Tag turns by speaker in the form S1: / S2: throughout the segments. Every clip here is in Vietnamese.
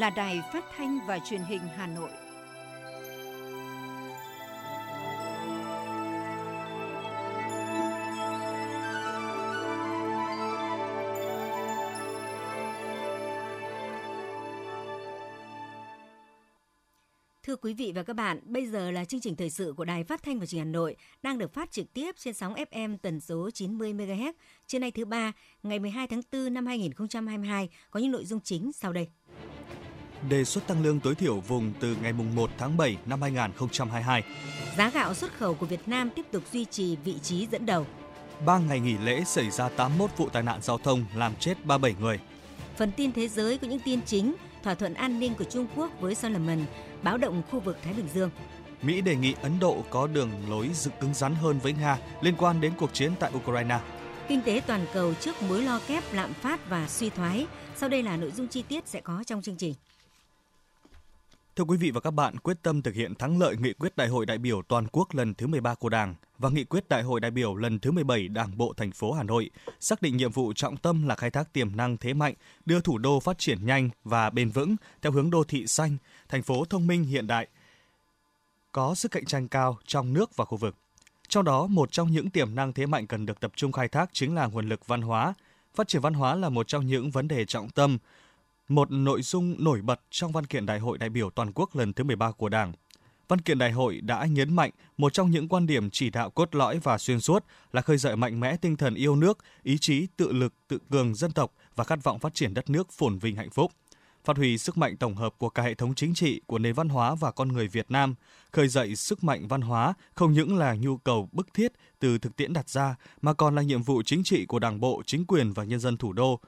S1: là Đài Phát thanh và Truyền hình Hà Nội. Thưa quý vị và các bạn, bây giờ là chương trình thời sự của Đài Phát thanh và Truyền hình Hà Nội đang được phát trực tiếp trên sóng FM tần số 90 MHz. Trưa nay thứ ba, ngày 12 tháng 4 năm 2022 có những nội dung chính sau đây
S2: đề xuất tăng lương tối thiểu vùng từ ngày 1 tháng 7 năm 2022.
S1: Giá gạo xuất khẩu của Việt Nam tiếp tục duy trì vị trí dẫn đầu.
S2: Ba ngày nghỉ lễ xảy ra 81 vụ tai nạn giao thông làm chết 37 người.
S1: Phần tin thế giới có những tin chính, thỏa thuận an ninh của Trung Quốc với Solomon, báo động khu vực Thái Bình Dương.
S2: Mỹ đề nghị Ấn Độ có đường lối dự cứng rắn hơn với Nga liên quan đến cuộc chiến tại Ukraine.
S1: Kinh tế toàn cầu trước mối lo kép lạm phát và suy thoái. Sau đây là nội dung chi tiết sẽ có trong chương trình.
S2: Thưa quý vị và các bạn, quyết tâm thực hiện thắng lợi nghị quyết Đại hội đại biểu toàn quốc lần thứ 13 của Đảng và nghị quyết Đại hội đại biểu lần thứ 17 Đảng bộ thành phố Hà Nội xác định nhiệm vụ trọng tâm là khai thác tiềm năng thế mạnh, đưa thủ đô phát triển nhanh và bền vững theo hướng đô thị xanh, thành phố thông minh hiện đại, có sức cạnh tranh cao trong nước và khu vực. Trong đó, một trong những tiềm năng thế mạnh cần được tập trung khai thác chính là nguồn lực văn hóa. Phát triển văn hóa là một trong những vấn đề trọng tâm, một nội dung nổi bật trong văn kiện Đại hội đại biểu toàn quốc lần thứ 13 của Đảng. Văn kiện đại hội đã nhấn mạnh một trong những quan điểm chỉ đạo cốt lõi và xuyên suốt là khơi dậy mạnh mẽ tinh thần yêu nước, ý chí tự lực, tự cường dân tộc và khát vọng phát triển đất nước phồn vinh hạnh phúc phát huy sức mạnh tổng hợp của cả hệ thống chính trị, của nền văn hóa và con người Việt Nam, khơi dậy sức mạnh văn hóa không những là nhu cầu bức thiết từ thực tiễn đặt ra mà còn là nhiệm vụ chính trị của Đảng bộ, chính quyền và nhân dân thủ đô.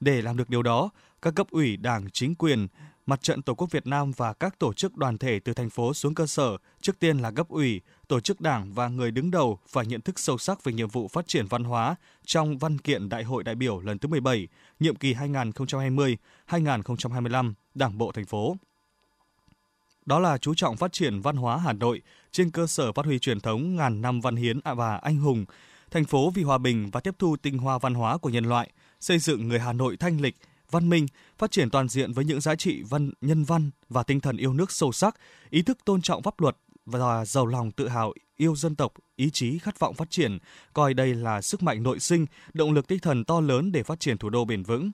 S2: Để làm được điều đó, các cấp ủy Đảng, chính quyền, Mặt trận Tổ quốc Việt Nam và các tổ chức đoàn thể từ thành phố xuống cơ sở, trước tiên là cấp ủy, tổ chức đảng và người đứng đầu phải nhận thức sâu sắc về nhiệm vụ phát triển văn hóa trong văn kiện Đại hội đại biểu lần thứ 17, nhiệm kỳ 2020-2025, Đảng bộ thành phố. Đó là chú trọng phát triển văn hóa Hà Nội trên cơ sở phát huy truyền thống ngàn năm văn hiến và anh hùng, thành phố vì hòa bình và tiếp thu tinh hoa văn hóa của nhân loại, xây dựng người Hà Nội thanh lịch, văn minh, phát triển toàn diện với những giá trị văn nhân văn và tinh thần yêu nước sâu sắc, ý thức tôn trọng pháp luật và giàu lòng tự hào yêu dân tộc, ý chí khát vọng phát triển, coi đây là sức mạnh nội sinh, động lực tinh thần to lớn để phát triển thủ đô bền vững.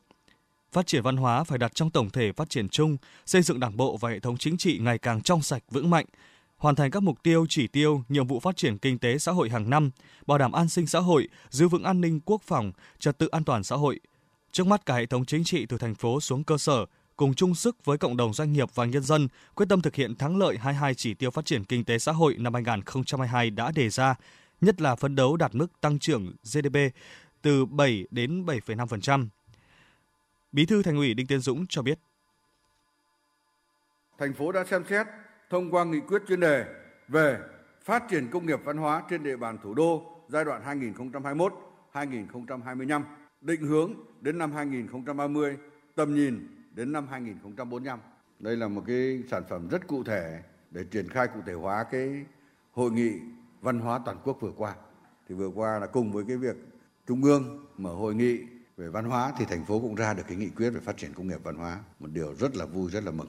S2: Phát triển văn hóa phải đặt trong tổng thể phát triển chung, xây dựng đảng bộ và hệ thống chính trị ngày càng trong sạch vững mạnh, hoàn thành các mục tiêu, chỉ tiêu, nhiệm vụ phát triển kinh tế xã hội hàng năm, bảo đảm an sinh xã hội, giữ vững an ninh quốc phòng, trật tự an toàn xã hội, Trước mắt cả hệ thống chính trị từ thành phố xuống cơ sở cùng chung sức với cộng đồng doanh nghiệp và nhân dân quyết tâm thực hiện thắng lợi 22 chỉ tiêu phát triển kinh tế xã hội năm 2022 đã đề ra, nhất là phấn đấu đạt mức tăng trưởng GDP từ 7 đến 7,5%. Bí thư Thành ủy Đinh Tiến Dũng cho biết.
S3: Thành phố đã xem xét thông qua nghị quyết chuyên đề về phát triển công nghiệp văn hóa trên địa bàn thủ đô giai đoạn 2021-2025 định hướng đến năm 2030, tầm nhìn đến năm 2045. Đây là một cái sản phẩm rất cụ thể để triển khai cụ thể hóa cái hội nghị văn hóa toàn quốc vừa qua. Thì vừa qua là cùng với cái việc Trung ương mở hội nghị về văn hóa thì thành phố cũng ra được cái nghị quyết về phát triển công nghiệp văn hóa. Một điều rất là vui, rất là mừng.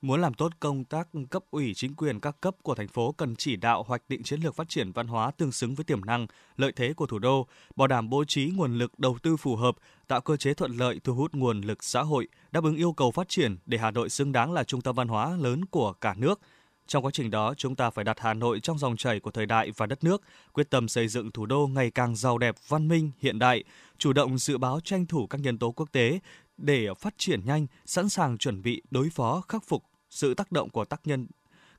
S2: Muốn làm tốt công tác cấp ủy chính quyền các cấp của thành phố cần chỉ đạo hoạch định chiến lược phát triển văn hóa tương xứng với tiềm năng, lợi thế của thủ đô, bảo đảm bố trí nguồn lực đầu tư phù hợp, tạo cơ chế thuận lợi thu hút nguồn lực xã hội, đáp ứng yêu cầu phát triển để Hà Nội xứng đáng là trung tâm văn hóa lớn của cả nước. Trong quá trình đó, chúng ta phải đặt Hà Nội trong dòng chảy của thời đại và đất nước, quyết tâm xây dựng thủ đô ngày càng giàu đẹp, văn minh, hiện đại, chủ động dự báo tranh thủ các nhân tố quốc tế, để phát triển nhanh, sẵn sàng chuẩn bị đối phó khắc phục sự tác động của tác nhân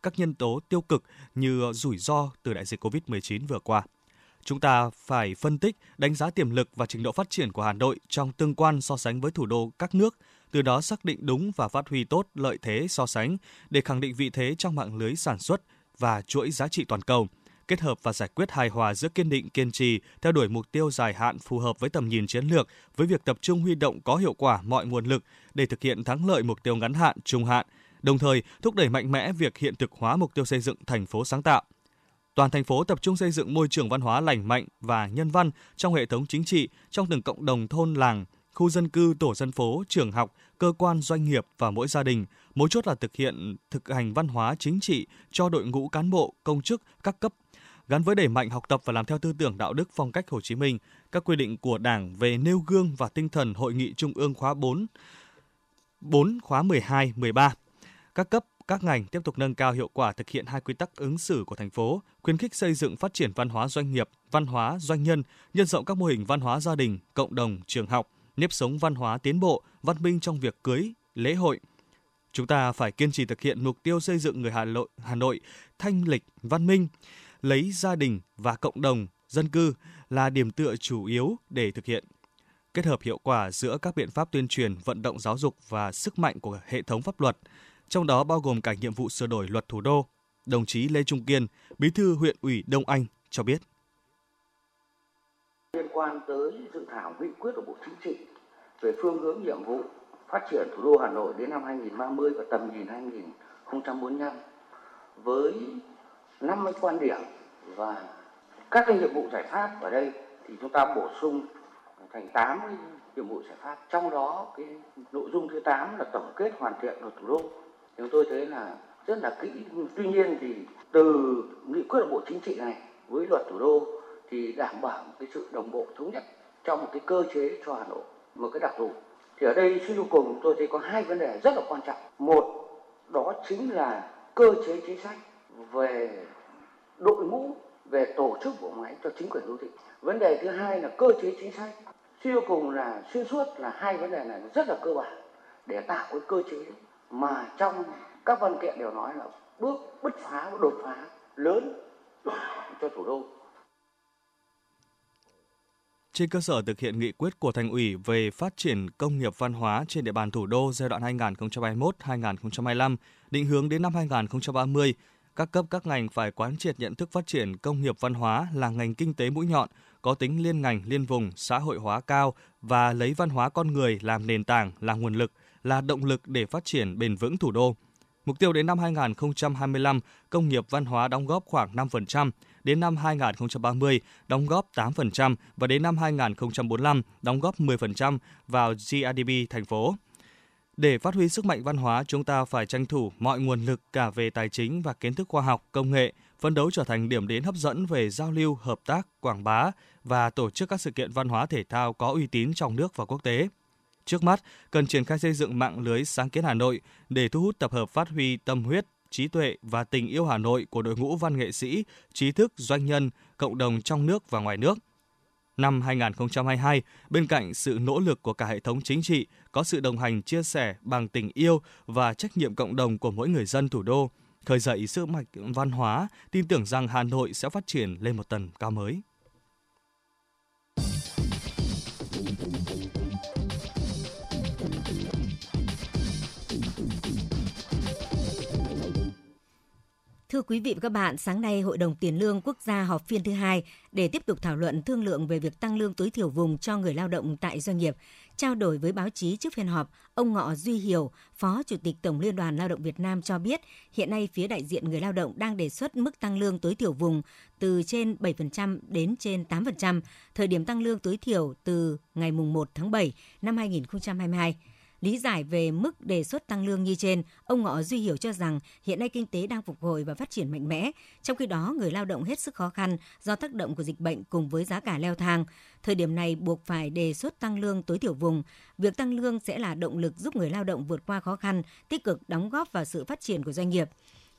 S2: các nhân tố tiêu cực như rủi ro từ đại dịch Covid-19 vừa qua. Chúng ta phải phân tích, đánh giá tiềm lực và trình độ phát triển của Hà Nội trong tương quan so sánh với thủ đô các nước, từ đó xác định đúng và phát huy tốt lợi thế so sánh để khẳng định vị thế trong mạng lưới sản xuất và chuỗi giá trị toàn cầu – kết hợp và giải quyết hài hòa giữa kiên định kiên trì theo đuổi mục tiêu dài hạn phù hợp với tầm nhìn chiến lược với việc tập trung huy động có hiệu quả mọi nguồn lực để thực hiện thắng lợi mục tiêu ngắn hạn, trung hạn, đồng thời thúc đẩy mạnh mẽ việc hiện thực hóa mục tiêu xây dựng thành phố sáng tạo. Toàn thành phố tập trung xây dựng môi trường văn hóa lành mạnh và nhân văn trong hệ thống chính trị, trong từng cộng đồng thôn làng, khu dân cư, tổ dân phố, trường học, cơ quan doanh nghiệp và mỗi gia đình. Mấu chốt là thực hiện thực hành văn hóa chính trị cho đội ngũ cán bộ, công chức các cấp gắn với đẩy mạnh học tập và làm theo tư tưởng đạo đức phong cách Hồ Chí Minh, các quy định của Đảng về nêu gương và tinh thần Hội nghị Trung ương khóa 4, 4 khóa 12, 13. Các cấp, các ngành tiếp tục nâng cao hiệu quả thực hiện hai quy tắc ứng xử của thành phố, khuyến khích xây dựng phát triển văn hóa doanh nghiệp, văn hóa doanh nhân, nhân rộng các mô hình văn hóa gia đình, cộng đồng, trường học, nếp sống văn hóa tiến bộ, văn minh trong việc cưới, lễ hội. Chúng ta phải kiên trì thực hiện mục tiêu xây dựng người Hà Nội, Hà Nội thanh lịch, văn minh, lấy gia đình và cộng đồng, dân cư là điểm tựa chủ yếu để thực hiện. Kết hợp hiệu quả giữa các biện pháp tuyên truyền, vận động giáo dục và sức mạnh của hệ thống pháp luật, trong đó bao gồm cả nhiệm vụ sửa đổi luật thủ đô. Đồng chí Lê Trung Kiên, Bí thư huyện ủy Đông Anh cho biết.
S4: Liên quan tới dự thảo nghị quyết của Bộ Chính trị về phương hướng nhiệm vụ phát triển thủ đô Hà Nội đến năm 2030 và tầm nhìn 2045 với 50 quan điểm và các cái nhiệm vụ giải pháp ở đây thì chúng ta bổ sung thành 8 cái nhiệm vụ giải pháp. Trong đó cái nội dung thứ 8 là tổng kết hoàn thiện luật thủ đô. Chúng tôi thấy là rất là kỹ. Tuy nhiên thì từ nghị quyết của bộ chính trị này với luật thủ đô thì đảm bảo một cái sự đồng bộ, thống nhất trong một cái cơ chế cho Hà Nội, một cái đặc thù. Thì ở đây suy cho cùng tôi thấy có hai vấn đề rất là quan trọng. Một, đó chính là cơ chế chính sách về đội ngũ về tổ chức bộ máy cho chính quyền đô thị. Vấn đề thứ hai là cơ chế chính sách. Suy cho cùng là xuyên suốt là hai vấn đề này rất là cơ bản để tạo cái cơ chế mà trong các văn kiện đều nói là bước bứt phá đột phá lớn cho thủ đô.
S2: Trên cơ sở thực hiện nghị quyết của Thành ủy về phát triển công nghiệp văn hóa trên địa bàn thủ đô giai đoạn 2021-2025, định hướng đến năm 2030, các cấp các ngành phải quán triệt nhận thức phát triển công nghiệp văn hóa là ngành kinh tế mũi nhọn, có tính liên ngành, liên vùng, xã hội hóa cao và lấy văn hóa con người làm nền tảng, là nguồn lực, là động lực để phát triển bền vững thủ đô. Mục tiêu đến năm 2025, công nghiệp văn hóa đóng góp khoảng 5%, đến năm 2030 đóng góp 8% và đến năm 2045 đóng góp 10% vào GDP thành phố. Để phát huy sức mạnh văn hóa, chúng ta phải tranh thủ mọi nguồn lực cả về tài chính và kiến thức khoa học, công nghệ, phấn đấu trở thành điểm đến hấp dẫn về giao lưu, hợp tác, quảng bá và tổ chức các sự kiện văn hóa thể thao có uy tín trong nước và quốc tế. Trước mắt, cần triển khai xây dựng mạng lưới sáng kiến Hà Nội để thu hút tập hợp phát huy tâm huyết, trí tuệ và tình yêu Hà Nội của đội ngũ văn nghệ sĩ, trí thức, doanh nhân, cộng đồng trong nước và ngoài nước – Năm 2022, bên cạnh sự nỗ lực của cả hệ thống chính trị, có sự đồng hành chia sẻ bằng tình yêu và trách nhiệm cộng đồng của mỗi người dân thủ đô, khởi dậy sức mạnh văn hóa, tin tưởng rằng Hà Nội sẽ phát triển lên một tầm cao mới.
S1: Thưa quý vị và các bạn, sáng nay Hội đồng Tiền lương Quốc gia họp phiên thứ hai để tiếp tục thảo luận thương lượng về việc tăng lương tối thiểu vùng cho người lao động tại doanh nghiệp. Trao đổi với báo chí trước phiên họp, ông Ngọ Duy Hiểu, Phó Chủ tịch Tổng Liên đoàn Lao động Việt Nam cho biết, hiện nay phía đại diện người lao động đang đề xuất mức tăng lương tối thiểu vùng từ trên 7% đến trên 8%, thời điểm tăng lương tối thiểu từ ngày 1 tháng 7 năm 2022. Lý giải về mức đề xuất tăng lương như trên, ông Ngọ Duy Hiểu cho rằng hiện nay kinh tế đang phục hồi và phát triển mạnh mẽ, trong khi đó người lao động hết sức khó khăn do tác động của dịch bệnh cùng với giá cả leo thang. Thời điểm này buộc phải đề xuất tăng lương tối thiểu vùng. Việc tăng lương sẽ là động lực giúp người lao động vượt qua khó khăn, tích cực đóng góp vào sự phát triển của doanh nghiệp.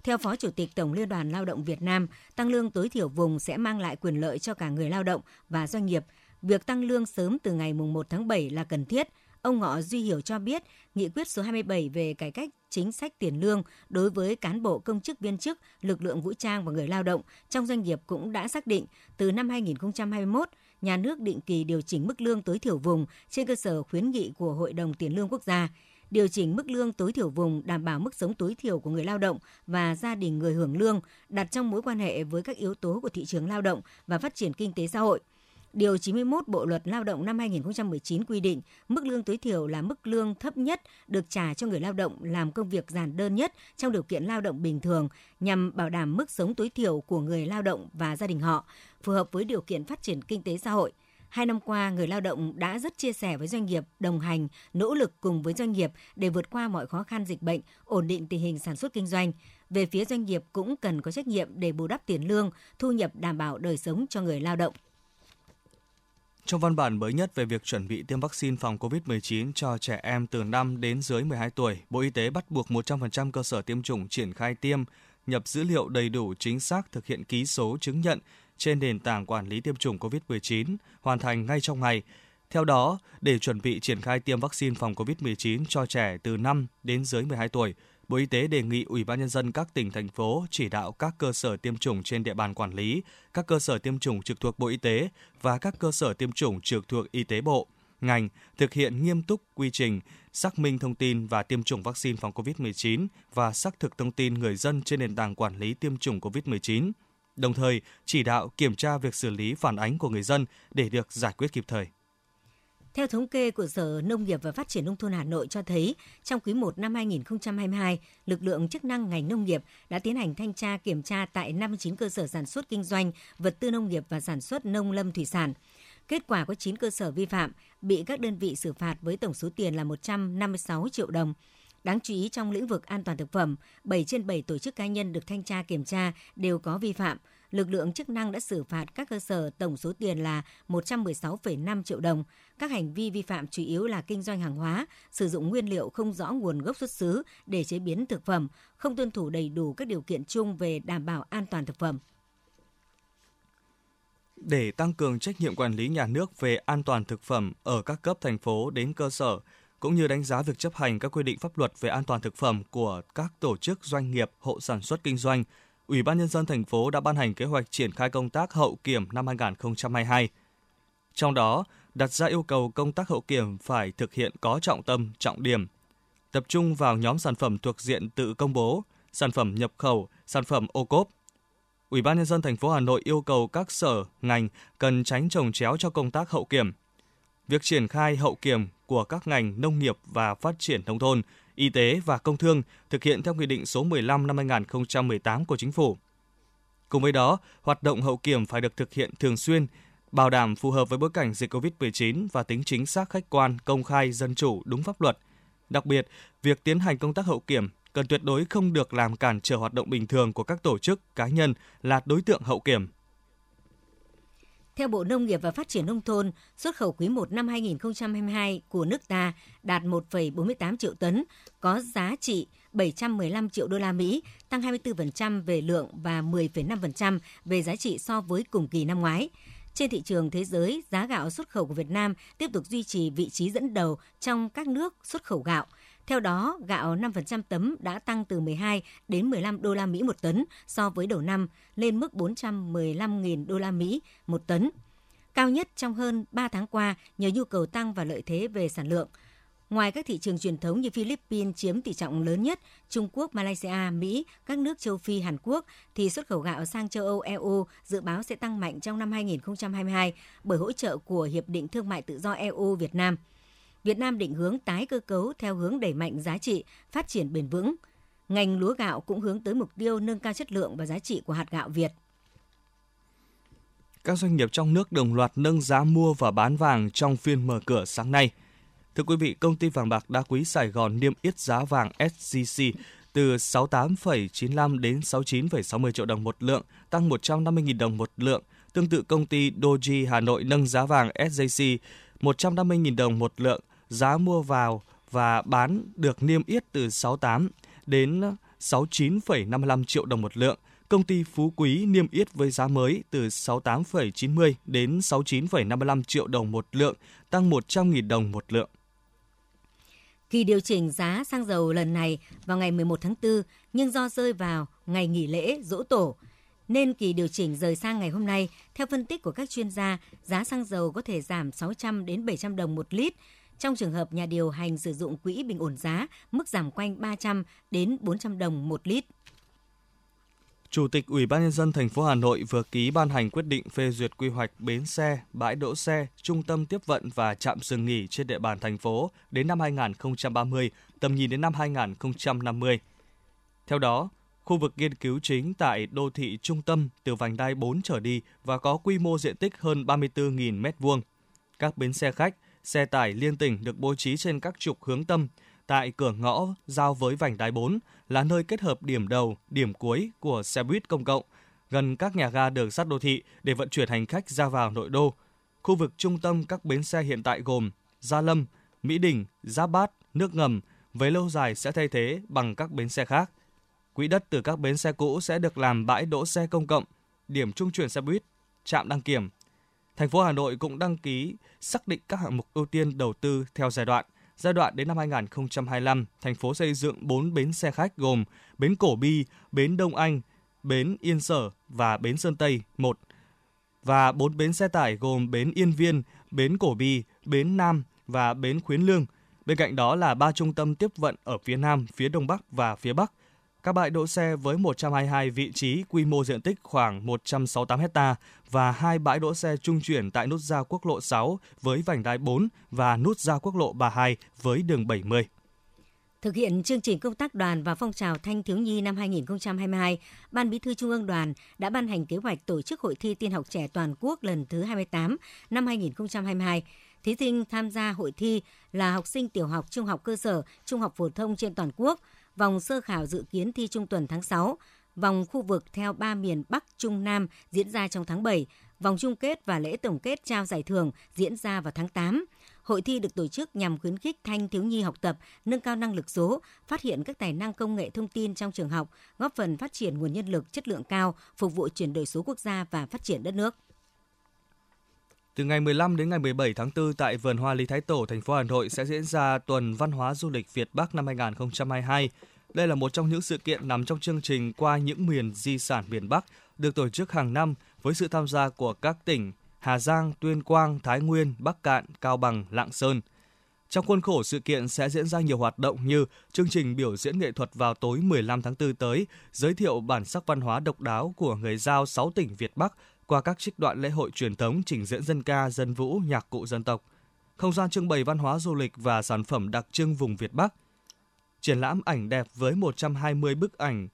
S1: Theo Phó Chủ tịch Tổng Liên đoàn Lao động Việt Nam, tăng lương tối thiểu vùng sẽ mang lại quyền lợi cho cả người lao động và doanh nghiệp. Việc tăng lương sớm từ ngày 1 tháng 7 là cần thiết, Ông Ngọ Duy Hiểu cho biết, nghị quyết số 27 về cải cách chính sách tiền lương đối với cán bộ công chức viên chức, lực lượng vũ trang và người lao động trong doanh nghiệp cũng đã xác định từ năm 2021, nhà nước định kỳ điều chỉnh mức lương tối thiểu vùng trên cơ sở khuyến nghị của Hội đồng Tiền lương Quốc gia điều chỉnh mức lương tối thiểu vùng đảm bảo mức sống tối thiểu của người lao động và gia đình người hưởng lương đặt trong mối quan hệ với các yếu tố của thị trường lao động và phát triển kinh tế xã hội. Điều 91 Bộ luật Lao động năm 2019 quy định mức lương tối thiểu là mức lương thấp nhất được trả cho người lao động làm công việc giản đơn nhất trong điều kiện lao động bình thường nhằm bảo đảm mức sống tối thiểu của người lao động và gia đình họ, phù hợp với điều kiện phát triển kinh tế xã hội. Hai năm qua, người lao động đã rất chia sẻ với doanh nghiệp, đồng hành, nỗ lực cùng với doanh nghiệp để vượt qua mọi khó khăn dịch bệnh, ổn định tình hình sản xuất kinh doanh. Về phía doanh nghiệp cũng cần có trách nhiệm để bù đắp tiền lương, thu nhập đảm bảo đời sống cho người lao động.
S2: Trong văn bản mới nhất về việc chuẩn bị tiêm vaccine phòng COVID-19 cho trẻ em từ 5 đến dưới 12 tuổi, Bộ Y tế bắt buộc 100% cơ sở tiêm chủng triển khai tiêm, nhập dữ liệu đầy đủ chính xác thực hiện ký số chứng nhận trên nền tảng quản lý tiêm chủng COVID-19, hoàn thành ngay trong ngày. Theo đó, để chuẩn bị triển khai tiêm vaccine phòng COVID-19 cho trẻ từ 5 đến dưới 12 tuổi, Bộ Y tế đề nghị Ủy ban nhân dân các tỉnh thành phố chỉ đạo các cơ sở tiêm chủng trên địa bàn quản lý, các cơ sở tiêm chủng trực thuộc Bộ Y tế và các cơ sở tiêm chủng trực thuộc Y tế Bộ, ngành thực hiện nghiêm túc quy trình xác minh thông tin và tiêm chủng vaccine phòng COVID-19 và xác thực thông tin người dân trên nền tảng quản lý tiêm chủng COVID-19. Đồng thời, chỉ đạo kiểm tra việc xử lý phản ánh của người dân để được giải quyết kịp thời.
S1: Theo thống kê của Sở Nông nghiệp và Phát triển Nông thôn Hà Nội cho thấy, trong quý 1 năm 2022, lực lượng chức năng ngành nông nghiệp đã tiến hành thanh tra kiểm tra tại 59 cơ sở sản xuất kinh doanh vật tư nông nghiệp và sản xuất nông lâm thủy sản. Kết quả có 9 cơ sở vi phạm, bị các đơn vị xử phạt với tổng số tiền là 156 triệu đồng. Đáng chú ý trong lĩnh vực an toàn thực phẩm, 7 trên 7 tổ chức cá nhân được thanh tra kiểm tra đều có vi phạm. Lực lượng chức năng đã xử phạt các cơ sở tổng số tiền là 116,5 triệu đồng. Các hành vi vi phạm chủ yếu là kinh doanh hàng hóa, sử dụng nguyên liệu không rõ nguồn gốc xuất xứ để chế biến thực phẩm, không tuân thủ đầy đủ các điều kiện chung về đảm bảo an toàn thực phẩm.
S2: Để tăng cường trách nhiệm quản lý nhà nước về an toàn thực phẩm ở các cấp thành phố đến cơ sở, cũng như đánh giá việc chấp hành các quy định pháp luật về an toàn thực phẩm của các tổ chức doanh nghiệp, hộ sản xuất kinh doanh, Ủy ban nhân dân thành phố đã ban hành kế hoạch triển khai công tác hậu kiểm năm 2022. Trong đó, đặt ra yêu cầu công tác hậu kiểm phải thực hiện có trọng tâm, trọng điểm, tập trung vào nhóm sản phẩm thuộc diện tự công bố, sản phẩm nhập khẩu, sản phẩm ô cốp. Ủy ban nhân dân thành phố Hà Nội yêu cầu các sở, ngành cần tránh trồng chéo cho công tác hậu kiểm. Việc triển khai hậu kiểm của các ngành nông nghiệp và phát triển nông thôn, y tế và công thương thực hiện theo Nghị định số 15 năm 2018 của Chính phủ. Cùng với đó, hoạt động hậu kiểm phải được thực hiện thường xuyên, bảo đảm phù hợp với bối cảnh dịch COVID-19 và tính chính xác khách quan, công khai, dân chủ, đúng pháp luật. Đặc biệt, việc tiến hành công tác hậu kiểm cần tuyệt đối không được làm cản trở hoạt động bình thường của các tổ chức, cá nhân là đối tượng hậu kiểm.
S1: Theo Bộ Nông nghiệp và Phát triển Nông thôn, xuất khẩu quý 1 năm 2022 của nước ta đạt 1,48 triệu tấn, có giá trị 715 triệu đô la Mỹ, tăng 24% về lượng và 10,5% về giá trị so với cùng kỳ năm ngoái. Trên thị trường thế giới, giá gạo xuất khẩu của Việt Nam tiếp tục duy trì vị trí dẫn đầu trong các nước xuất khẩu gạo. Theo đó, gạo 5% tấm đã tăng từ 12 đến 15 đô la Mỹ một tấn so với đầu năm, lên mức 415.000 đô la Mỹ một tấn. Cao nhất trong hơn 3 tháng qua nhờ nhu cầu tăng và lợi thế về sản lượng. Ngoài các thị trường truyền thống như Philippines chiếm tỷ trọng lớn nhất, Trung Quốc, Malaysia, Mỹ, các nước châu Phi, Hàn Quốc, thì xuất khẩu gạo sang châu Âu, EU dự báo sẽ tăng mạnh trong năm 2022 bởi hỗ trợ của Hiệp định Thương mại Tự do EU Việt Nam – Việt Nam định hướng tái cơ cấu theo hướng đẩy mạnh giá trị, phát triển bền vững. Ngành lúa gạo cũng hướng tới mục tiêu nâng cao chất lượng và giá trị của hạt gạo Việt.
S2: Các doanh nghiệp trong nước đồng loạt nâng giá mua và bán vàng trong phiên mở cửa sáng nay. Thưa quý vị, công ty vàng bạc đá quý Sài Gòn niêm yết giá vàng SJC từ 68,95 đến 69,60 triệu đồng một lượng, tăng 150.000 đồng một lượng. Tương tự công ty Doji Hà Nội nâng giá vàng SJC 150.000 đồng một lượng, giá mua vào và bán được niêm yết từ 68 đến 69,55 triệu đồng một lượng. Công ty Phú Quý niêm yết với giá mới từ 68,90 đến 69,55 triệu đồng một lượng, tăng 100.000 đồng một lượng.
S1: Kỳ điều chỉnh giá xăng dầu lần này vào ngày 11 tháng 4, nhưng do rơi vào ngày nghỉ lễ dỗ tổ, nên kỳ điều chỉnh rời sang ngày hôm nay. Theo phân tích của các chuyên gia, giá xăng dầu có thể giảm 600 đến 700 đồng một lít. Trong trường hợp nhà điều hành sử dụng quỹ bình ổn giá, mức giảm quanh 300 đến 400 đồng một lít.
S2: Chủ tịch Ủy ban nhân dân thành phố Hà Nội vừa ký ban hành quyết định phê duyệt quy hoạch bến xe, bãi đỗ xe, trung tâm tiếp vận và trạm dừng nghỉ trên địa bàn thành phố đến năm 2030, tầm nhìn đến năm 2050. Theo đó, khu vực nghiên cứu chính tại đô thị trung tâm từ vành đai 4 trở đi và có quy mô diện tích hơn 34.000 m2. các bến xe khách, xe tải liên tỉnh được bố trí trên các trục hướng tâm tại cửa ngõ giao với vành đai 4 là nơi kết hợp điểm đầu, điểm cuối của xe buýt công cộng gần các nhà ga đường sắt đô thị để vận chuyển hành khách ra vào nội đô. Khu vực trung tâm các bến xe hiện tại gồm Gia Lâm, Mỹ Đình, Giáp Bát, Nước Ngầm, với lâu dài sẽ thay thế bằng các bến xe khác. Quỹ đất từ các bến xe cũ sẽ được làm bãi đỗ xe công cộng, điểm trung chuyển xe buýt, trạm đăng kiểm. Thành phố Hà Nội cũng đăng ký xác định các hạng mục ưu tiên đầu tư theo giai đoạn. Giai đoạn đến năm 2025, thành phố xây dựng 4 bến xe khách gồm bến Cổ Bi, bến Đông Anh, bến Yên Sở và bến Sơn Tây 1 và 4 bến xe tải gồm bến Yên Viên, bến Cổ Bi, bến Nam và bến Khuyến Lương. Bên cạnh đó là ba trung tâm tiếp vận ở phía Nam, phía Đông Bắc và phía Bắc. Các bãi đỗ xe với 122 vị trí quy mô diện tích khoảng 168 hecta và hai bãi đỗ xe trung chuyển tại nút giao quốc lộ 6 với vành đai 4 và nút giao quốc lộ 32 với đường 70.
S1: Thực hiện chương trình công tác đoàn và phong trào thanh thiếu nhi năm 2022, Ban Bí thư Trung ương Đoàn đã ban hành kế hoạch tổ chức hội thi tiên học trẻ toàn quốc lần thứ 28 năm 2022. Thí sinh tham gia hội thi là học sinh tiểu học, trung học cơ sở, trung học phổ thông trên toàn quốc. Vòng sơ khảo dự kiến thi trung tuần tháng 6. Vòng khu vực theo ba miền Bắc, Trung, Nam diễn ra trong tháng 7. Vòng chung kết và lễ tổng kết trao giải thưởng diễn ra vào tháng 8. Hội thi được tổ chức nhằm khuyến khích thanh thiếu nhi học tập, nâng cao năng lực số, phát hiện các tài năng công nghệ thông tin trong trường học, góp phần phát triển nguồn nhân lực chất lượng cao, phục vụ chuyển đổi số quốc gia và phát triển đất nước.
S2: Từ ngày 15 đến ngày 17 tháng 4 tại Vườn Hoa Lý Thái Tổ, thành phố Hà Nội sẽ diễn ra tuần văn hóa du lịch Việt Bắc năm 2022. Đây là một trong những sự kiện nằm trong chương trình qua những miền di sản miền Bắc được tổ chức hàng năm với sự tham gia của các tỉnh Hà Giang, Tuyên Quang, Thái Nguyên, Bắc Cạn, Cao Bằng, Lạng Sơn. Trong khuôn khổ sự kiện sẽ diễn ra nhiều hoạt động như chương trình biểu diễn nghệ thuật vào tối 15 tháng 4 tới, giới thiệu bản sắc văn hóa độc đáo của người Giao 6 tỉnh Việt Bắc qua các trích đoạn lễ hội truyền thống trình diễn dân ca, dân vũ, nhạc cụ dân tộc. Không gian trưng bày văn hóa du lịch và sản phẩm đặc trưng vùng Việt Bắc. Triển lãm ảnh đẹp với 120 bức ảnh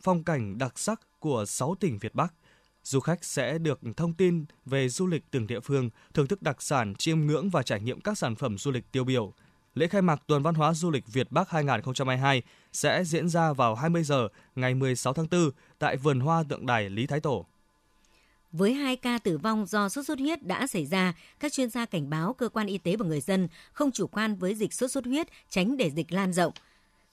S2: phong cảnh đặc sắc của 6 tỉnh Việt Bắc – du khách sẽ được thông tin về du lịch từng địa phương, thưởng thức đặc sản, chiêm ngưỡng và trải nghiệm các sản phẩm du lịch tiêu biểu. Lễ khai mạc Tuần Văn hóa Du lịch Việt Bắc 2022 sẽ diễn ra vào 20 giờ ngày 16 tháng 4 tại Vườn Hoa Tượng Đài Lý Thái Tổ.
S1: Với hai ca tử vong do sốt xuất huyết đã xảy ra, các chuyên gia cảnh báo cơ quan y tế và người dân không chủ quan với dịch sốt xuất huyết, tránh để dịch lan rộng.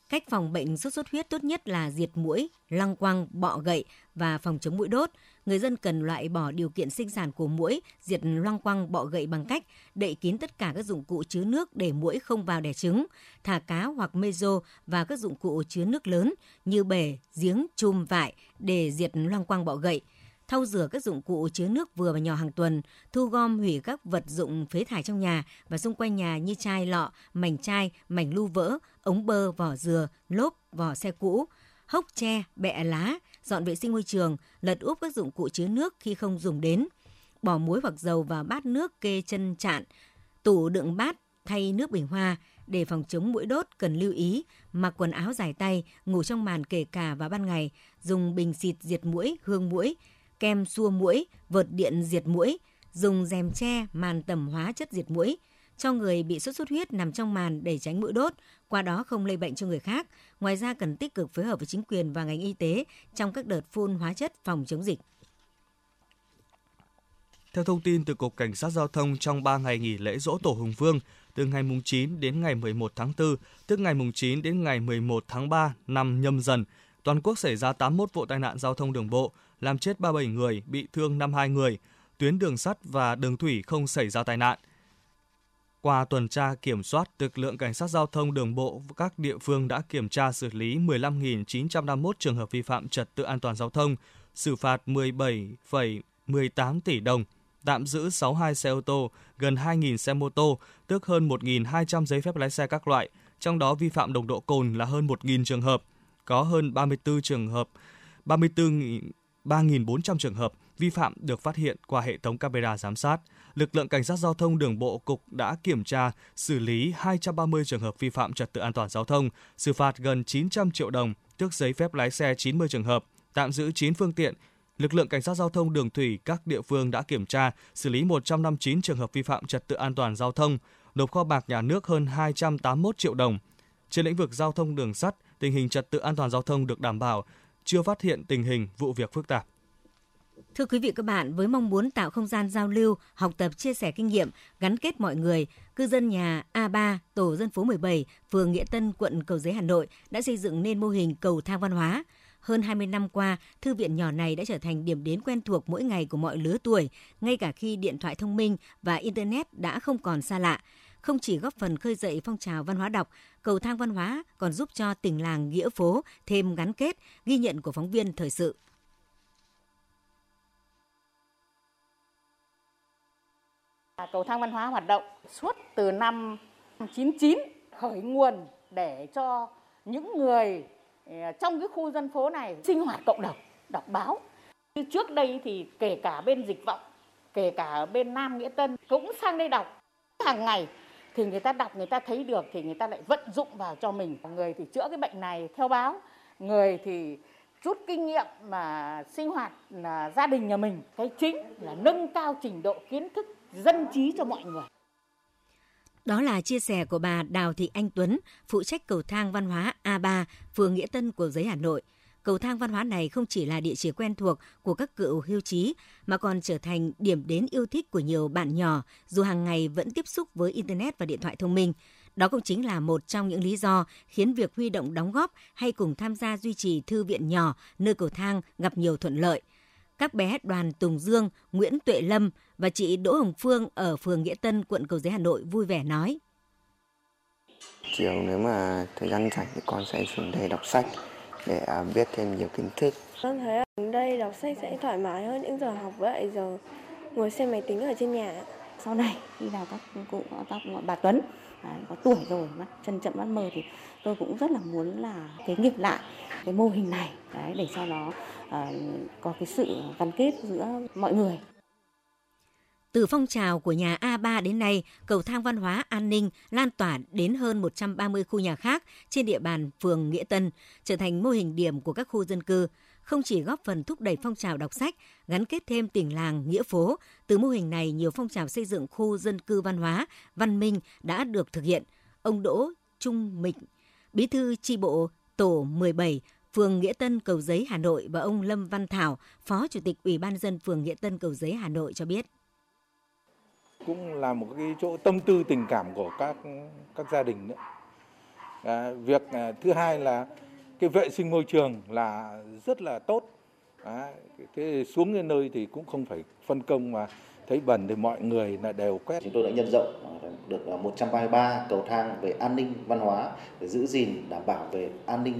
S1: Cách phòng bệnh sốt xuất huyết tốt nhất là diệt mũi, lăng quăng, bọ gậy và phòng chống mũi đốt người dân cần loại bỏ điều kiện sinh sản của mũi, diệt loang quăng bọ gậy bằng cách đậy kín tất cả các dụng cụ chứa nước để mũi không vào đẻ trứng, thả cá hoặc mezo và các dụng cụ chứa nước lớn như bể, giếng, chum, vại để diệt loang quăng bọ gậy thau rửa các dụng cụ chứa nước vừa và nhỏ hàng tuần, thu gom hủy các vật dụng phế thải trong nhà và xung quanh nhà như chai lọ, mảnh chai, mảnh lưu vỡ, ống bơ, vỏ dừa, lốp, vỏ xe cũ, hốc tre, bẹ lá, dọn vệ sinh môi trường, lật úp các dụng cụ chứa nước khi không dùng đến, bỏ muối hoặc dầu vào bát nước kê chân chạn, tủ đựng bát thay nước bình hoa. Để phòng chống mũi đốt cần lưu ý mặc quần áo dài tay, ngủ trong màn kể cả vào ban ngày, dùng bình xịt diệt mũi, hương mũi, kem xua mũi, vợt điện diệt mũi, dùng rèm tre màn tẩm hóa chất diệt mũi, cho người bị sốt xuất huyết nằm trong màn để tránh mũi đốt, qua đó không lây bệnh cho người khác. Ngoài ra cần tích cực phối hợp với chính quyền và ngành y tế trong các đợt phun hóa chất phòng chống dịch.
S2: Theo thông tin từ Cục Cảnh sát Giao thông trong 3 ngày nghỉ lễ Dỗ Tổ Hùng Vương, từ ngày 9 đến ngày 11 tháng 4, tức ngày 9 đến ngày 11 tháng 3 năm nhâm dần, toàn quốc xảy ra 81 vụ tai nạn giao thông đường bộ, làm chết 37 người, bị thương 52 người. Tuyến đường sắt và đường thủy không xảy ra tai nạn – qua tuần tra kiểm soát, lực lượng cảnh sát giao thông đường bộ các địa phương đã kiểm tra xử lý 15.951 trường hợp vi phạm trật tự an toàn giao thông, xử phạt 17,18 tỷ đồng, tạm giữ 62 xe ô tô, gần 2.000 xe mô tô, tước hơn 1.200 giấy phép lái xe các loại, trong đó vi phạm nồng độ cồn là hơn 1.000 trường hợp, có hơn 34 trường hợp, 34 3.400 trường hợp vi phạm được phát hiện qua hệ thống camera giám sát – lực lượng cảnh sát giao thông đường bộ cục đã kiểm tra, xử lý 230 trường hợp vi phạm trật tự an toàn giao thông, xử phạt gần 900 triệu đồng, tước giấy phép lái xe 90 trường hợp, tạm giữ 9 phương tiện, lực lượng cảnh sát giao thông đường thủy các địa phương đã kiểm tra, xử lý 159 trường hợp vi phạm trật tự an toàn giao thông, nộp kho bạc nhà nước hơn 281 triệu đồng. Trên lĩnh vực giao thông đường sắt, tình hình trật tự an toàn giao thông được đảm bảo, chưa phát hiện tình hình vụ việc phức tạp.
S1: Thưa quý vị các bạn, với mong muốn tạo không gian giao lưu, học tập, chia sẻ kinh nghiệm, gắn kết mọi người, cư dân nhà A3, tổ dân phố 17, phường Nghĩa Tân, quận Cầu Giấy, Hà Nội đã xây dựng nên mô hình cầu thang văn hóa. Hơn 20 năm qua, thư viện nhỏ này đã trở thành điểm đến quen thuộc mỗi ngày của mọi lứa tuổi, ngay cả khi điện thoại thông minh và Internet đã không còn xa lạ. Không chỉ góp phần khơi dậy phong trào văn hóa đọc, cầu thang văn hóa còn giúp cho tình làng nghĩa phố thêm gắn kết, ghi nhận của phóng viên thời sự.
S5: Cầu thang văn hóa hoạt động suốt từ năm 99 khởi nguồn để cho những người ờ, trong cái khu dân phố này sinh hoạt cộng đồng, đọc báo. Như trước đây thì kể cả bên dịch vọng, kể cả bên Nam Nghĩa Tân cũng sang đây đọc hàng ngày thì người ta đọc người ta thấy được thì người ta lại vận dụng vào cho mình. Người thì chữa cái bệnh này theo báo, người thì rút kinh nghiệm mà sinh hoạt là gia đình nhà mình. Cái chính là nâng cao trình độ kiến thức dân trí cho mọi người.
S1: Đó là chia sẻ của bà Đào Thị Anh Tuấn, phụ trách cầu thang văn hóa A3, phường Nghĩa Tân của giấy Hà Nội. Cầu thang văn hóa này không chỉ là địa chỉ quen thuộc của các cựu hưu trí, mà còn trở thành điểm đến yêu thích của nhiều bạn nhỏ, dù hàng ngày vẫn tiếp xúc với Internet và điện thoại thông minh. Đó cũng chính là một trong những lý do khiến việc huy động đóng góp hay cùng tham gia duy trì thư viện nhỏ nơi cầu thang gặp nhiều thuận lợi – các bé Đoàn Tùng Dương, Nguyễn Tuệ Lâm và chị Đỗ Hồng Phương ở phường Nghĩa Tân, quận Cầu Giấy, Hà Nội vui vẻ nói.
S6: Chiều nếu mà thời gian rảnh thì con sẽ xuống đây đọc sách để à, biết thêm nhiều kiến thức.
S7: Con thấy ở đây đọc sách sẽ thoải mái hơn những giờ học vậy giờ ngồi xem máy tính ở trên nhà.
S8: Sau này khi nào các cụ các bà Tuấn à, có tuổi rồi mắt chân chậm mắt mờ thì tôi cũng rất là muốn là kế nghiệp lại cái mô hình này đấy để cho nó À, có cái sự gắn kết giữa mọi người.
S1: Từ phong trào của nhà A3 đến nay, cầu thang văn hóa an ninh lan tỏa đến hơn 130 khu nhà khác trên địa bàn phường Nghĩa Tân, trở thành mô hình điểm của các khu dân cư, không chỉ góp phần thúc đẩy phong trào đọc sách, gắn kết thêm tỉnh làng nghĩa phố, từ mô hình này nhiều phong trào xây dựng khu dân cư văn hóa, văn minh đã được thực hiện. Ông Đỗ Trung Mịch, Bí thư tri bộ tổ 17 phường Nghĩa Tân, Cầu Giấy, Hà Nội và ông Lâm Văn Thảo, Phó Chủ tịch Ủy ban dân phường Nghĩa Tân, Cầu Giấy, Hà Nội cho biết.
S9: Cũng là một cái chỗ tâm tư tình cảm của các các gia đình nữa. À, việc à, thứ hai là cái vệ sinh môi trường là rất là tốt. À, thế xuống cái nơi thì cũng không phải phân công mà thấy bẩn thì mọi người là đều quét.
S10: Chúng tôi đã nhân rộng à, được à, 133 cầu thang về an ninh văn hóa để giữ gìn đảm bảo về an ninh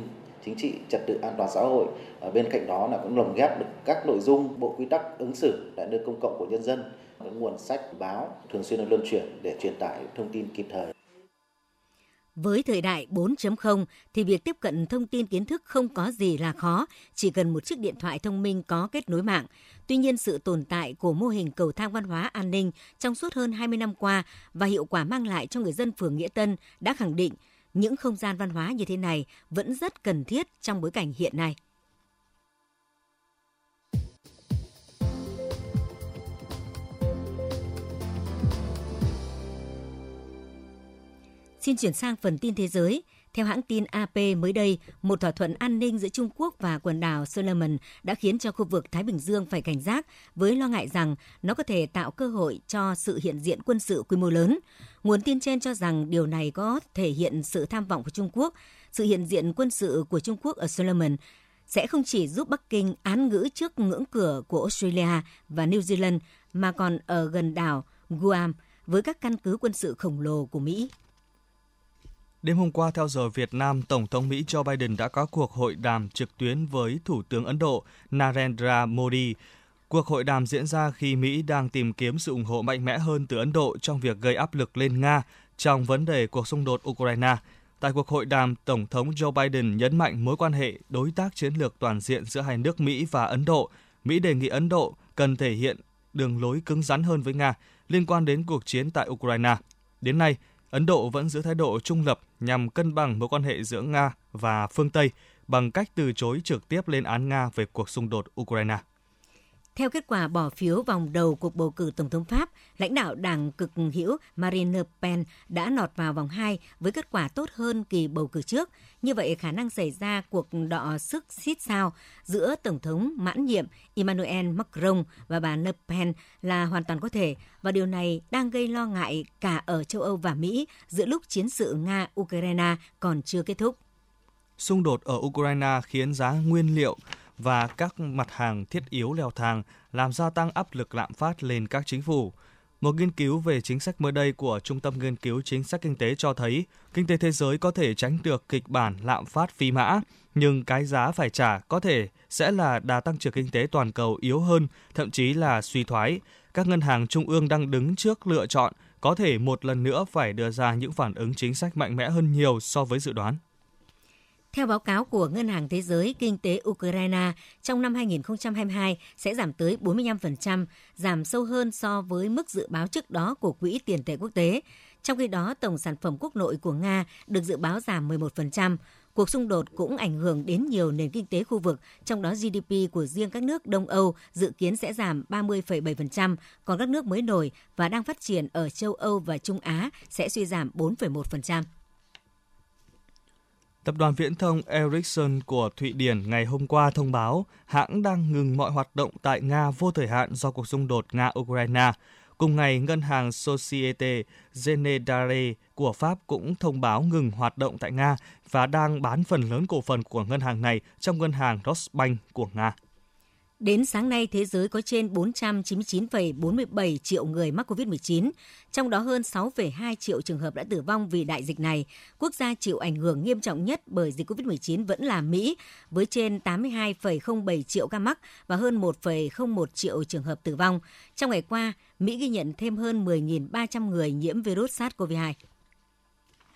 S10: chính trị, trật tự an toàn xã hội. Ở bên cạnh đó là cũng lồng ghép được các nội dung bộ quy tắc ứng xử tại nơi công cộng của nhân dân, những nguồn sách, báo thường xuyên được luân chuyển để truyền tải thông tin kịp thời.
S1: Với thời đại 4.0 thì việc tiếp cận thông tin kiến thức không có gì là khó, chỉ cần một chiếc điện thoại thông minh có kết nối mạng. Tuy nhiên sự tồn tại của mô hình cầu thang văn hóa an ninh trong suốt hơn 20 năm qua và hiệu quả mang lại cho người dân phường Nghĩa Tân đã khẳng định những không gian văn hóa như thế này vẫn rất cần thiết trong bối cảnh hiện nay. Xin chuyển sang phần tin thế giới. Theo hãng tin AP mới đây, một thỏa thuận an ninh giữa Trung Quốc và quần đảo Solomon đã khiến cho khu vực Thái Bình Dương phải cảnh giác với lo ngại rằng nó có thể tạo cơ hội cho sự hiện diện quân sự quy mô lớn. Nguồn tin trên cho rằng điều này có thể hiện sự tham vọng của Trung Quốc. Sự hiện diện quân sự của Trung Quốc ở Solomon sẽ không chỉ giúp Bắc Kinh án ngữ trước ngưỡng cửa của Australia và New Zealand mà còn ở gần đảo Guam với các căn cứ quân sự khổng lồ của Mỹ.
S2: Đêm hôm qua theo giờ Việt Nam, Tổng thống Mỹ Joe Biden đã có cuộc hội đàm trực tuyến với Thủ tướng Ấn Độ Narendra Modi. Cuộc hội đàm diễn ra khi Mỹ đang tìm kiếm sự ủng hộ mạnh mẽ hơn từ Ấn Độ trong việc gây áp lực lên Nga trong vấn đề cuộc xung đột Ukraine. Tại cuộc hội đàm, Tổng thống Joe Biden nhấn mạnh mối quan hệ đối tác chiến lược toàn diện giữa hai nước Mỹ và Ấn Độ. Mỹ đề nghị Ấn Độ cần thể hiện đường lối cứng rắn hơn với Nga liên quan đến cuộc chiến tại Ukraine. Đến nay, Ấn Độ vẫn giữ thái độ trung lập nhằm cân bằng mối quan hệ giữa Nga và phương Tây bằng cách từ chối trực tiếp lên án Nga về cuộc xung đột Ukraine.
S1: Theo kết quả bỏ phiếu vòng đầu cuộc bầu cử Tổng thống Pháp, lãnh đạo đảng cực hữu Marine Le Pen đã nọt vào vòng 2 với kết quả tốt hơn kỳ bầu cử trước. Như vậy, khả năng xảy ra cuộc đọ sức xít sao giữa Tổng thống mãn nhiệm Emmanuel Macron và bà Le Pen là hoàn toàn có thể, và điều này đang gây lo ngại cả ở châu Âu và Mỹ giữa lúc chiến sự Nga-Ukraine còn chưa kết thúc.
S2: Xung đột ở Ukraine khiến giá nguyên liệu và các mặt hàng thiết yếu leo thang, làm gia tăng áp lực lạm phát lên các chính phủ. Một nghiên cứu về chính sách mới đây của Trung tâm Nghiên cứu Chính sách Kinh tế cho thấy kinh tế thế giới có thể tránh được kịch bản lạm phát phi mã, nhưng cái giá phải trả có thể sẽ là đà tăng trưởng kinh tế toàn cầu yếu hơn, thậm chí là suy thoái. Các ngân hàng trung ương đang đứng trước lựa chọn có thể một lần nữa phải đưa ra những phản ứng chính sách mạnh mẽ hơn nhiều so với dự đoán.
S1: Theo báo cáo của Ngân hàng Thế giới, kinh tế Ukraine trong năm 2022 sẽ giảm tới 45%, giảm sâu hơn so với mức dự báo trước đó của Quỹ tiền tệ quốc tế. Trong khi đó, tổng sản phẩm quốc nội của Nga được dự báo giảm 11%. Cuộc xung đột cũng ảnh hưởng đến nhiều nền kinh tế khu vực, trong đó GDP của riêng các nước Đông Âu dự kiến sẽ giảm 30,7%, còn các nước mới nổi và đang phát triển ở châu Âu và Trung Á sẽ suy giảm 4,1%.
S2: Tập đoàn viễn thông Ericsson của Thụy Điển ngày hôm qua thông báo hãng đang ngừng mọi hoạt động tại Nga vô thời hạn do cuộc xung đột Nga-Ukraine. Cùng ngày, ngân hàng Societe Generale của Pháp cũng thông báo ngừng hoạt động tại Nga và đang bán phần lớn cổ phần của ngân hàng này trong ngân hàng Rosbank của Nga.
S1: Đến sáng nay, thế giới có trên 499,47 triệu người mắc COVID-19, trong đó hơn 6,2 triệu trường hợp đã tử vong vì đại dịch này. Quốc gia chịu ảnh hưởng nghiêm trọng nhất bởi dịch COVID-19 vẫn là Mỹ, với trên 82,07 triệu ca mắc và hơn 1,01 triệu trường hợp tử vong. Trong ngày qua, Mỹ ghi nhận thêm hơn 10.300 người nhiễm virus SARS-CoV-2.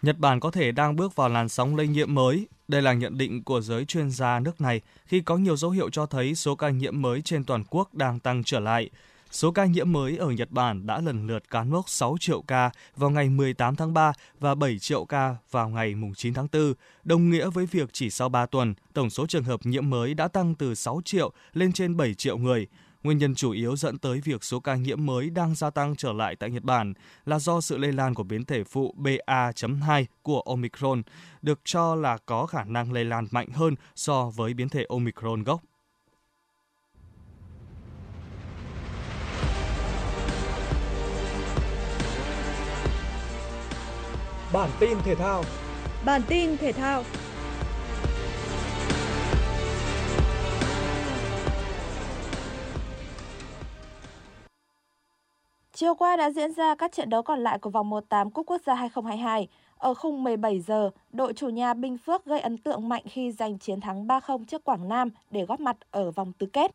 S2: Nhật Bản có thể đang bước vào làn sóng lây nhiễm mới. Đây là nhận định của giới chuyên gia nước này khi có nhiều dấu hiệu cho thấy số ca nhiễm mới trên toàn quốc đang tăng trở lại. Số ca nhiễm mới ở Nhật Bản đã lần lượt cán mốc 6 triệu ca vào ngày 18 tháng 3 và 7 triệu ca vào ngày 9 tháng 4, đồng nghĩa với việc chỉ sau 3 tuần, tổng số trường hợp nhiễm mới đã tăng từ 6 triệu lên trên 7 triệu người. Nguyên nhân chủ yếu dẫn tới việc số ca nhiễm mới đang gia tăng trở lại tại Nhật Bản là do sự lây lan của biến thể phụ BA.2 của Omicron, được cho là có khả năng lây lan mạnh hơn so với biến thể Omicron gốc.
S11: Bản tin thể thao
S12: Bản tin thể thao Chiều qua đã diễn ra các trận đấu còn lại của vòng 1/8 Cúp Quốc gia 2022. Ở khung 17 giờ, đội chủ nhà Bình Phước gây ấn tượng mạnh khi giành chiến thắng 3-0 trước Quảng Nam để góp mặt ở vòng tứ kết.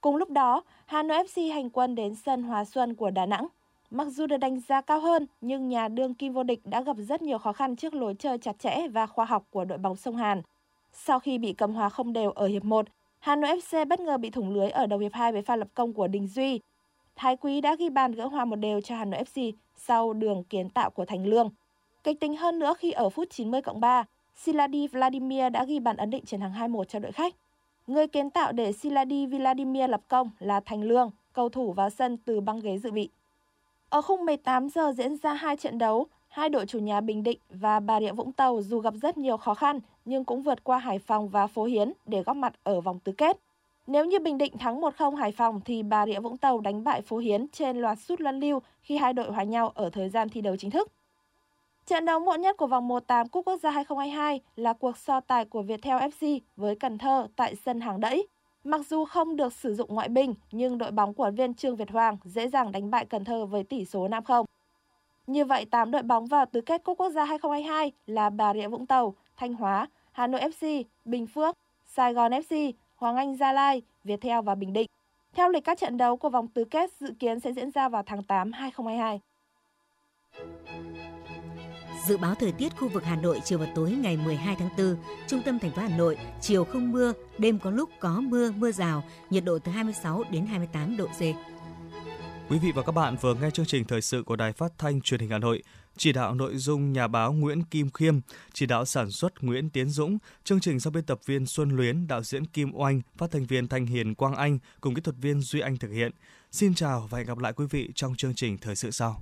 S12: Cùng lúc đó, Hà Nội FC hành quân đến sân Hòa Xuân của Đà Nẵng. Mặc dù được đánh giá cao hơn, nhưng nhà đương kim vô địch đã gặp rất nhiều khó khăn trước lối chơi chặt chẽ và khoa học của đội bóng sông Hàn. Sau khi bị cầm hòa không đều ở hiệp 1, Hà Nội FC bất ngờ bị thủng lưới ở đầu hiệp 2 với pha lập công của Đình Duy. Thái Quý đã ghi bàn gỡ hòa một đều cho Hà Nội FC sau đường kiến tạo của Thành Lương. Kịch tính hơn nữa khi ở phút 90 cộng 3, Siladi Vladimir đã ghi bàn ấn định chiến thắng 2-1 cho đội khách. Người kiến tạo để Siladi Vladimir lập công là Thành Lương, cầu thủ vào sân từ băng ghế dự bị. Ở khung 18 giờ diễn ra hai trận đấu, hai đội chủ nhà Bình Định và Bà Rịa Vũng Tàu dù gặp rất nhiều khó khăn nhưng cũng vượt qua Hải Phòng và Phố Hiến để góp mặt ở vòng tứ kết. Nếu như Bình Định thắng 1-0 Hải Phòng thì Bà Rịa Vũng Tàu đánh bại Phú Hiến trên loạt sút luân lưu khi hai đội hòa nhau ở thời gian thi đấu chính thức. Trận đấu muộn nhất của vòng 1/8 Cúp Quốc gia 2022 là cuộc so tài của Viettel FC với Cần Thơ tại sân Hàng Đẫy. Mặc dù không được sử dụng ngoại binh, nhưng đội bóng của viên Trương Việt Hoàng dễ dàng đánh bại Cần Thơ với tỷ số 5-0. Như vậy, 8 đội bóng vào tứ kết Cúp Quốc gia 2022 là Bà Rịa Vũng Tàu, Thanh Hóa, Hà Nội FC, Bình Phước, Sài Gòn FC, Hoàng Anh Gia Lai, Viettel và Bình Định. Theo lịch các trận đấu của vòng tứ kết dự kiến sẽ diễn ra vào tháng 8 2022.
S1: Dự báo thời tiết khu vực Hà Nội chiều và tối ngày 12 tháng 4, trung tâm thành phố Hà Nội, chiều không mưa, đêm có lúc có mưa, mưa rào, nhiệt độ từ 26 đến 28 độ C.
S2: Quý vị và các bạn vừa nghe chương trình thời sự của Đài Phát thanh Truyền hình Hà Nội. Chỉ đạo nội dung nhà báo Nguyễn Kim Khiêm, chỉ đạo sản xuất Nguyễn Tiến Dũng, chương trình do biên tập viên Xuân Luyến, đạo diễn Kim Oanh, phát thanh viên Thanh Hiền Quang Anh cùng kỹ thuật viên Duy Anh thực hiện. Xin chào và hẹn gặp lại quý vị trong chương trình thời sự sau.